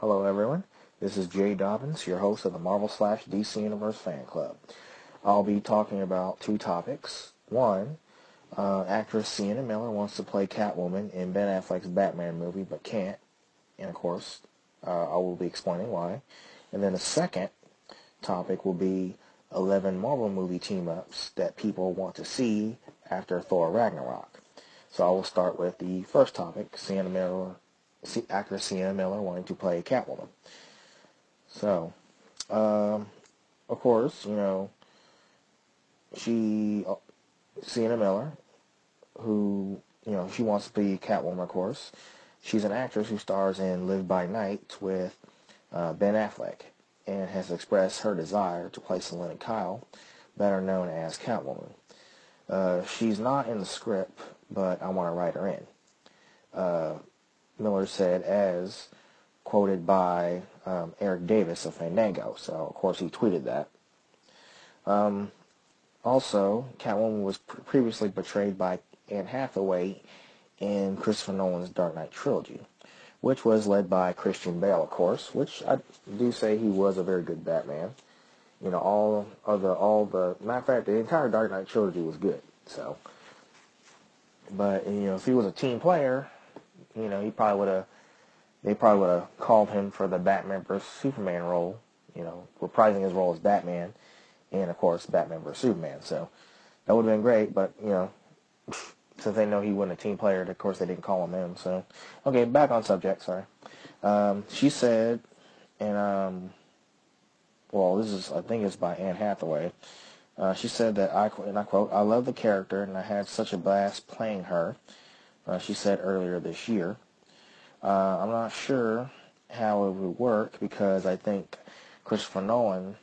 Hello, everyone. This is Jay Dobbins, your host of the Marvel slash DC Universe Fan Club. I'll be talking about two topics. One, uh, actress Sienna Miller wants to play Catwoman in Ben Affleck's Batman movie, but can't. And of course, uh, I will be explaining why. And then the second topic will be 11 Marvel movie team-ups that people want to see after Thor Ragnarok. So I will start with the first topic, Sienna Miller, actress Sienna Miller wanting to play Catwoman. So, um, of course, you know, she, uh, Sienna Miller, who, you know, she wants to be Catwoman, of course. She's an actress who stars in Live by Night with uh, Ben Affleck and has expressed her desire to play Selina Kyle, better known as Catwoman. Uh, she's not in the script, but I want to write her in. Uh, Miller said, as quoted by um, Eric Davis of Fandango. So, of course, he tweeted that. Um, also, Catwoman was pr- previously portrayed by Anne Hathaway in Christopher Nolan's Dark Knight trilogy, which was led by Christian Bale, of course, which I do say he was a very good Batman. You know, all of the, all the, matter of fact, the entire Dark Knight trilogy was good. So, but, you know, if he was a team player, you know, he probably would have, they probably would have called him for the Batman vs. Superman role, you know, reprising his role as Batman, and of course, Batman vs. Superman. So, that would have been great, but, you know, since they know he wasn't a team player, of course they didn't call him in. So, okay, back on subject. Sorry. Um, she said, and um, well, this is I think it's by Anne Hathaway. Uh, she said that I and I quote, "I love the character, and I had such a blast playing her." Uh, she said earlier this year. Uh, I'm not sure how it would work because I think Christopher Nolan,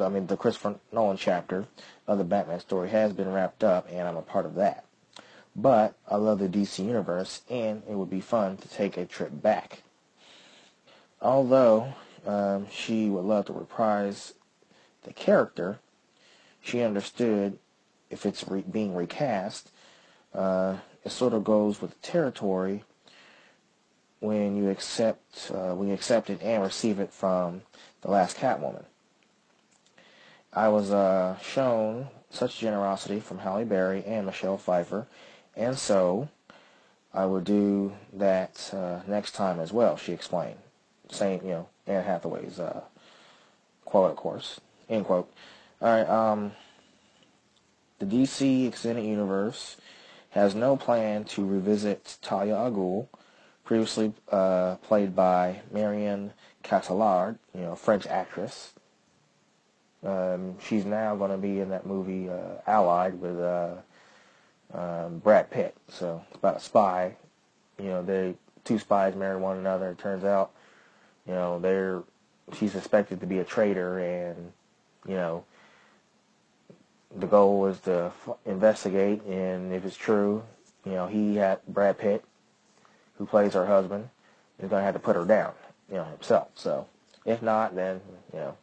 I mean the Christopher Nolan chapter of the Batman story has been wrapped up, and I'm a part of that. But I love the DC Universe, and it would be fun to take a trip back. Although um, she would love to reprise the character, she understood if it's re- being recast, uh, it sort of goes with the territory when you accept uh, when you accept it and receive it from the last Catwoman. I was uh, shown such generosity from Halle Berry and Michelle Pfeiffer and so I would do that uh, next time as well, she explained. Same, you know, Anne Hathaway's uh, quote, of course. End quote. All right, um, the DC Extended Universe has no plan to revisit Talia al previously uh, played by Marion Cotillard, you know, French actress. Um, she's now going to be in that movie uh, Allied with uh, um, Brad Pitt. So it's about a spy. You know, they two spies marry one another. It turns out, you know, they're she's suspected to be a traitor, and you know, the goal is to investigate, and if it's true, you know, he had Brad Pitt, who plays her husband, is going to have to put her down, you know, himself. So if not, then you know,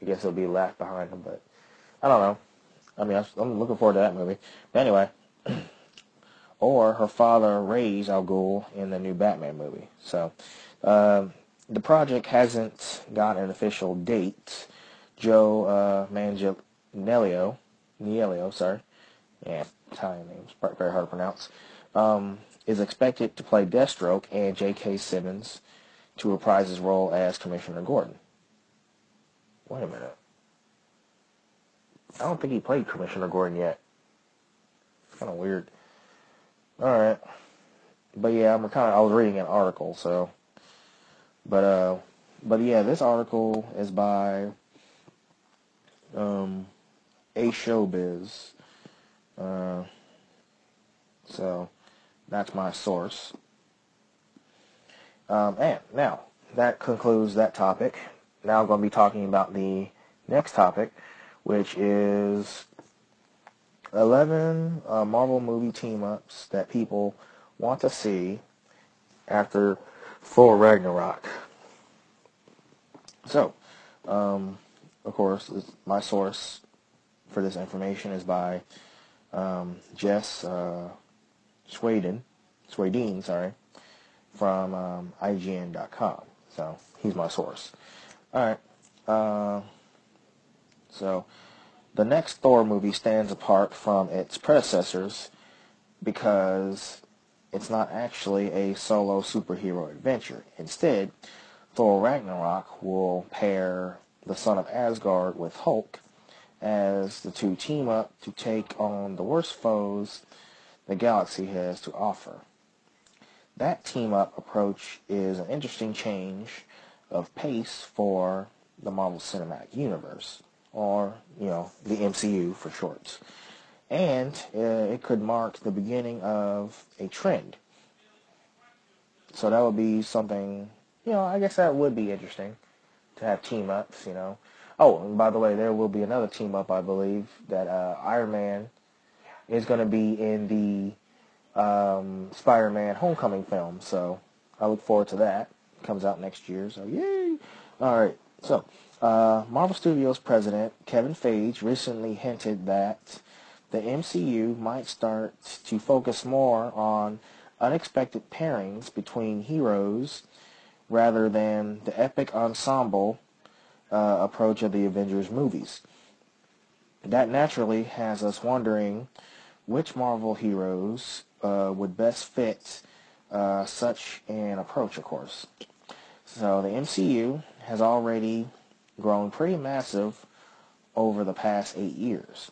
I guess he'll be left behind him. But I don't know. I mean, I'm looking forward to that movie. But anyway, or her father Ra's al Ghul in the new Batman movie. So uh, the project hasn't got an official date. Joe uh, Manganiello, Nielio, sorry, yeah, Italian names, very hard to pronounce, um, is expected to play Deathstroke and J.K. Simmons to reprise his role as Commissioner Gordon. Wait a minute. I don't think he played Commissioner Gordon yet. It's kind of weird. All right, but yeah, I'm kind of I was reading an article, so. But uh, but yeah, this article is by um, a showbiz. Uh, so that's my source. Um, and now that concludes that topic. Now I'm going to be talking about the next topic, which is 11 uh, Marvel movie team-ups that people want to see after Thor Ragnarok. So, um, of course, my source for this information is by um, Jess uh, Swaden, Swadine, sorry, from um, IGN.com. So he's my source. All right. Uh, so the next Thor movie stands apart from its predecessors because it's not actually a solo superhero adventure. Instead, Thor Ragnarok will pair the son of Asgard with Hulk as the two team up to take on the worst foes the galaxy has to offer. That team up approach is an interesting change of pace for the Marvel Cinematic Universe, or, you know, the MCU for short. And uh, it could mark the beginning of a trend. So that would be something, you know, I guess that would be interesting to have team ups, you know. Oh, and by the way, there will be another team up, I believe, that uh, Iron Man is going to be in the um, Spider-Man Homecoming film. So I look forward to that. It comes out next year, so yay! All right, so uh, Marvel Studios president Kevin Feige recently hinted that the MCU might start to focus more on unexpected pairings between heroes rather than the epic ensemble uh, approach of the Avengers movies. That naturally has us wondering which Marvel heroes uh, would best fit uh, such an approach, of course. So the MCU has already grown pretty massive over the past eight years.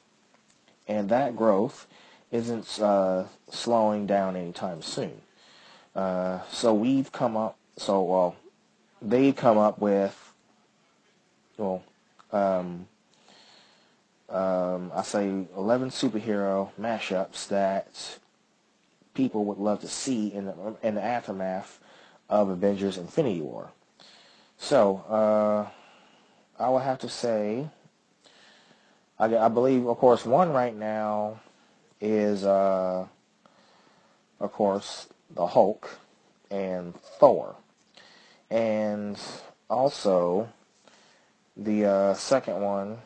And that growth isn't uh, slowing down anytime soon. Uh, so we've come up, so well, they've come up with, well, um, um, I say 11 superhero mashups that people would love to see in the, in the aftermath of Avengers Infinity War. So, uh, I would have to say, I, I believe, of course, one right now is, uh, of course, the Hulk and Thor. And also, the uh, second one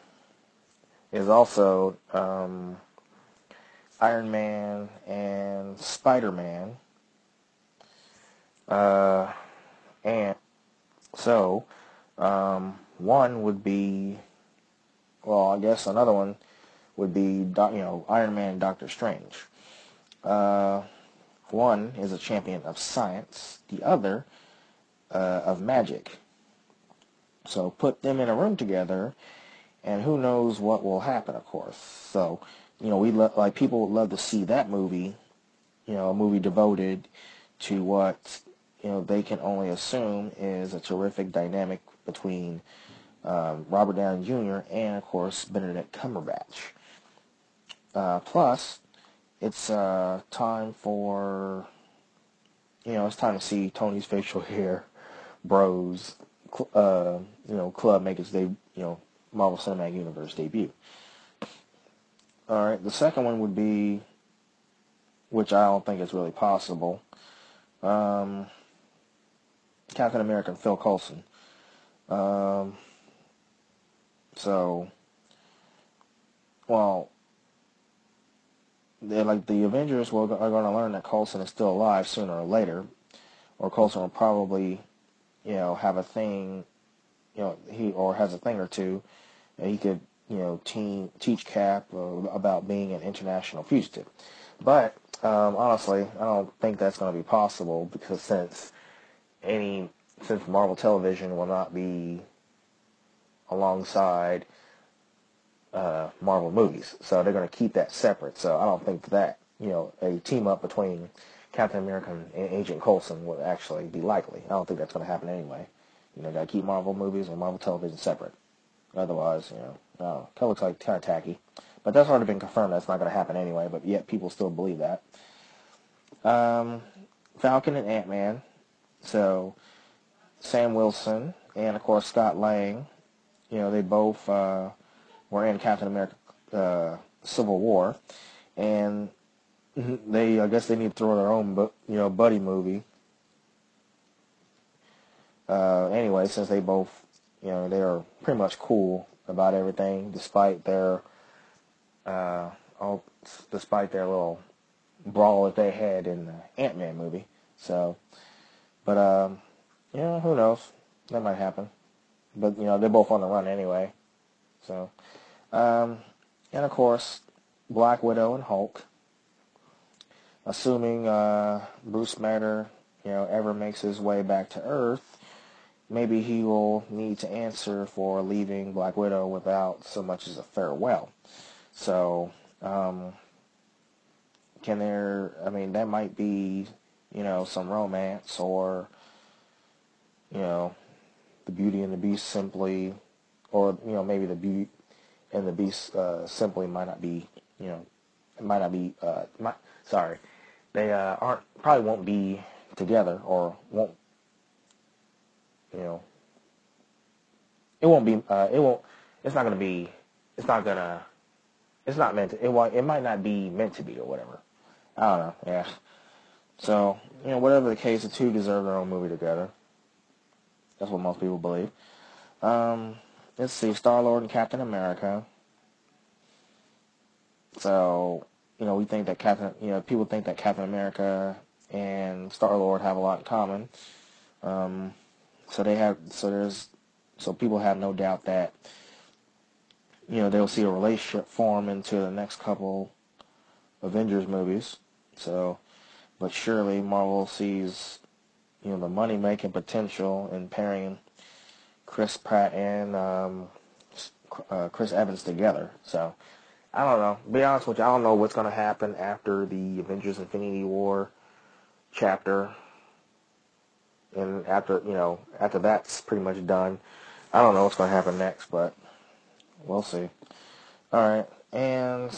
is also um, Iron Man and Spider-Man. Uh, and so, um, one would be, well, I guess another one would be, you know, Iron Man and Doctor Strange. Uh, one is a champion of science, the other uh, of magic. So put them in a room together, and who knows what will happen, of course. So, you know, we lo- like people would love to see that movie, you know, a movie devoted to what you know they can only assume is a terrific dynamic between um, Robert Downey Jr. and, of course, Benedict Cumberbatch. Uh, plus, it's uh, time for, you know, it's time to see Tony's facial hair bros, uh, you know, club make its you know, Marvel Cinematic Universe debut. All right, the second one would be, which I don't think is really possible, um, Captain America and Phil Coulson. Um, so, well, like the Avengers will, are going to learn that Coulson is still alive sooner or later, or Coulson will probably, you know, have a thing, you know, he or has a thing or two, and he could, you know, team, teach Cap uh, about being an international fugitive. But um, honestly, I don't think that's going to be possible because since any since Marvel Television will not be alongside uh, Marvel movies, so they're going to keep that separate. So I don't think that you know a team up between Captain America and Agent Coulson would actually be likely. I don't think that's going to happen anyway. You know, got to keep Marvel movies and Marvel Television separate. Otherwise, you know, oh, that looks like kind of tacky. But that's already been confirmed. That's not going to happen anyway. But yet people still believe that. Um, Falcon and Ant Man. So Sam Wilson and of course Scott Lang you know, they both uh, were in Captain America uh, Civil War, and they, I guess, they need to throw their own, but you know, buddy movie. Uh, anyway, since they both, you know, they are pretty much cool about everything, despite their, uh, all, despite their little brawl that they had in the Ant-Man movie. So, But um, yeah, who knows? That might happen. But you know, they're both on the run anyway. So, um, and of course, Black Widow and Hulk. Assuming uh, Bruce Banner, you know, ever makes his way back to Earth, maybe he will need to answer for leaving Black Widow without so much as a farewell. So, um, can there? I mean, that might be, you know, some romance or, you know, the Beauty and the Beast simply, or you know, maybe the Beauty and the Beast uh, simply might not be, you know, might not be. Uh, might, sorry, they uh, aren't probably won't be together or won't you know it won't be uh, it won't it's not gonna be it's not gonna it's not meant to it it might not be meant to be or whatever. I don't know yeah. So you know whatever the case the two deserve their own movie together. That's what most people believe. Um, let's see Star Lord and Captain America. So you know, we think that Captain, you know, people think that Captain America and Star Lord have a lot in common. Um, so they have, so there's, so people have no doubt that, you know, they'll see a relationship form into the next couple Avengers movies. So, but surely Marvel sees, you know, the money making potential in pairing Chris Pratt and um, uh, Chris Evans together. So, I don't know. Be honest with you, I don't know what's to happen after the Avengers Infinity War chapter. And after, you know, after that's pretty much done, I don't know what's to happen next, but we'll see. All right. And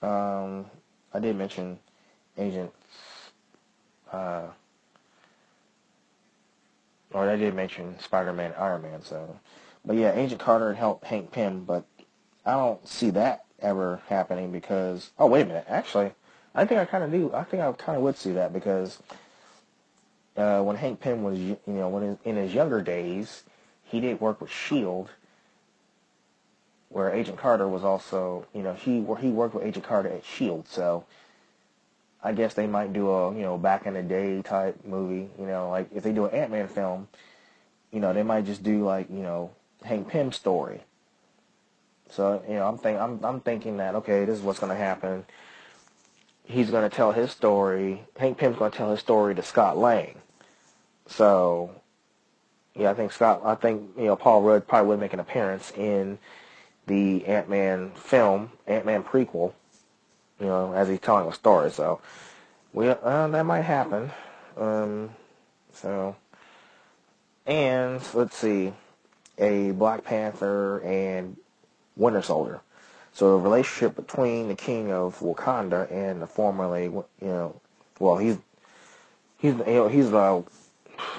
um, I did mention Agent uh, or I did mention Spider-Man, Iron Man, so. But yeah, Agent Carter helped Hank Pym, but I don't see that ever happening because oh wait a minute actually I think I kind of do I think I kind of would see that because uh, when Hank Pym was you know when in his younger days he did work with Shield where Agent Carter was also you know he he worked with Agent Carter at Shield so I guess they might do a you know back in the day type movie you know like if they do an Ant Man film you know they might just do like you know Hank Pym story so you know, I'm think I'm I'm thinking that okay, this is what's to happen. He's to tell his story. Hank Pym's to tell his story to Scott Lang. So yeah, I think Scott. I think you know Paul Rudd probably would make an appearance in the Ant Man film, Ant Man prequel. You know, as he's telling a story. So we uh, that might happen. Um, so and let's see, a Black Panther and Winter Soldier. So the relationship between the king of Wakanda and the formerly, you know, well, he's he's you know he's uh, I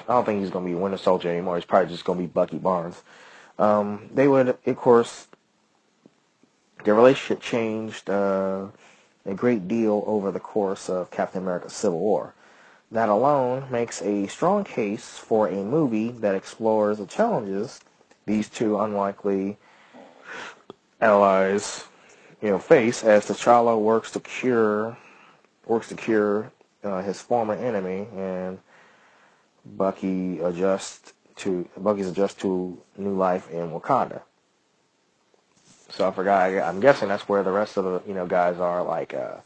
don't think he's gonna be Winter Soldier anymore. He's probably just gonna be Bucky Barnes. Um, they would, of course, their relationship changed uh, a great deal over the course of Captain America: Civil War. That alone makes a strong case for a movie that explores the challenges these two unlikely allies, you know, face as T'Challa works to cure works to cure uh, his former enemy, and Bucky adjusts to Bucky's adjust to new life in Wakanda. So I forgot. I, am guessing that's where the rest of the you know guys are, like uh,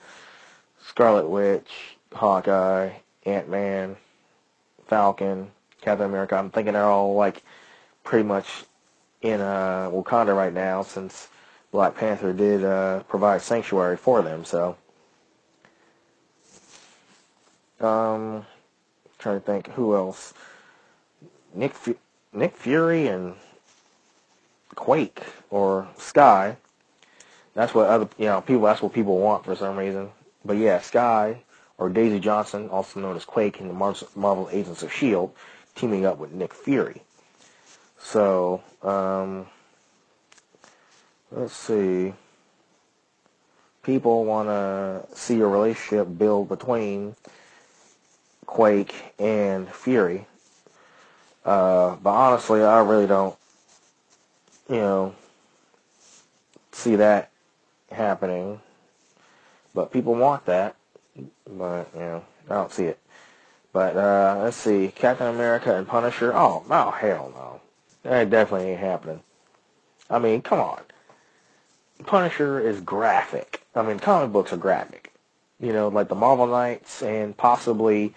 Scarlet Witch, Hawkeye, Ant Man, Falcon, Captain America. I'm thinking they're all like pretty much in uh, Wakanda right now, since Black Panther did uh, provide sanctuary for them. So, um, trying to think who else. Nick F- Nick Fury and Quake or Skye. That's what other you know people. That's what people want for some reason. But yeah, Skye or Daisy Johnson, also known as Quake in the Marvel Agents of Shield, teaming up with Nick Fury. So. Um, let's see. People want to see a relationship build between Quake and Fury. Uh, but honestly, I really don't, you know, see that happening. But people want that. But, you know, I don't see it. But uh, let's see, Captain America and Punisher. Oh, oh hell no, that definitely ain't happening. I mean, come on. Punisher is graphic. I mean, comic books are graphic. You know, like the Marvel Knights and possibly,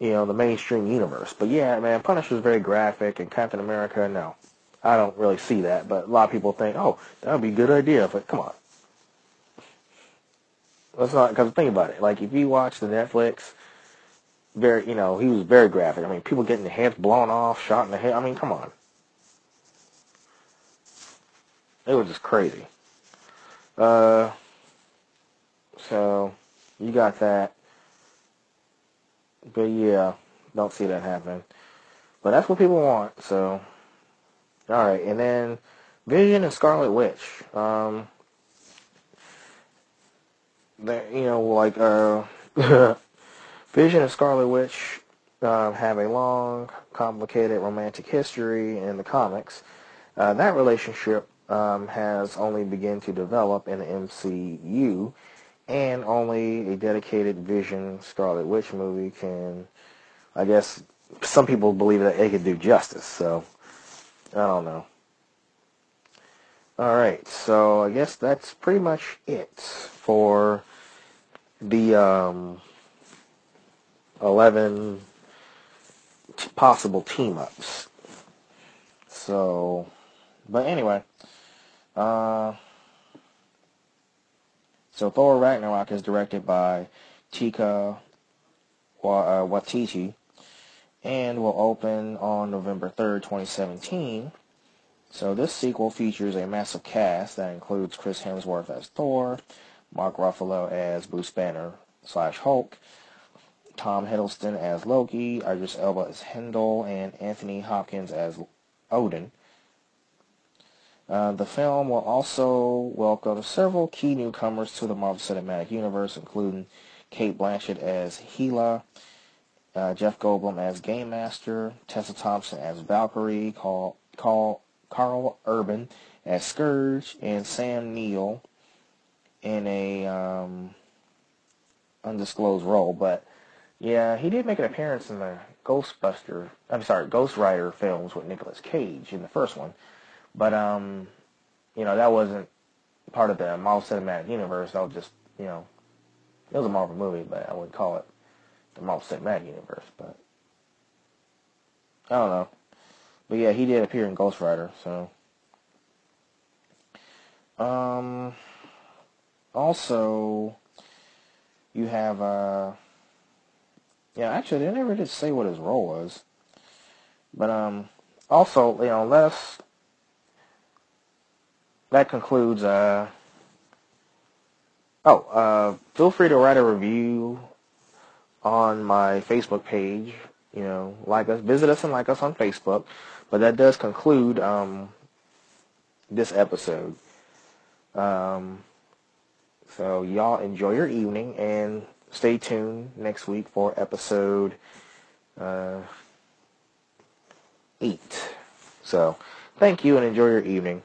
you know, the mainstream universe. But yeah, man, Punisher is very graphic, and Captain America, no. I don't really see that, but a lot of people think, oh, that would be a good idea. But come on. Let's not, because think about it. Like, if you watch the Netflix, very, you know, he was very graphic. I mean, people getting their heads blown off, shot in the head. I mean, come on. It was just crazy. Uh, so you got that. But yeah, don't see that happening. But that's what people want. So, all right, and then Vision and Scarlet Witch. Um, that you know, like uh, Vision and Scarlet Witch um, have a long, complicated romantic history in the comics. Uh, that relationship um, has only begun to develop in the MCU, and only a dedicated Vision Scarlet Witch movie can, I guess, some people believe that it could do justice. So, I don't know. All right, so I guess that's pretty much it for the um, 11 t- possible team ups. So, but anyway. Uh, so Thor Ragnarok is directed by Taika uh, Waititi and will open on November 3rd, 2017. So this sequel features a massive cast that includes Chris Hemsworth as Thor, Mark Ruffalo as Bruce Banner slash Hulk, Tom Hiddleston as Loki, Idris Elba as Heimdall, and Anthony Hopkins as Odin. Uh, the film will also welcome several key newcomers to the Marvel Cinematic Universe, including Cate Blanchett as Hela, uh, Jeff Goldblum as Game Master, Tessa Thompson as Valkyrie, Carl, Carl, Karl Urban as Scourge, and Sam Neill in a um, undisclosed role. But yeah, he did make an appearance in the Ghostbuster, I'm sorry, Ghost Rider films with Nicolas Cage in the first one. But um, you know, that wasn't part of the Marvel Cinematic Universe. That was just, you know, it was a Marvel movie, but I wouldn't call it the Marvel Cinematic Universe. But I don't know. But yeah, he did appear in Ghost Rider, so. Um. Also, you have uh. Yeah, actually, they never did say what his role was. But um, also, you know, let us that concludes. Uh, oh, uh, feel free to write a review on my Facebook page. You know, like us, visit us and like us on Facebook. But that does conclude um, this episode. Um, so y'all enjoy your evening and stay tuned next week for episode uh, eight. So thank you and enjoy your evening.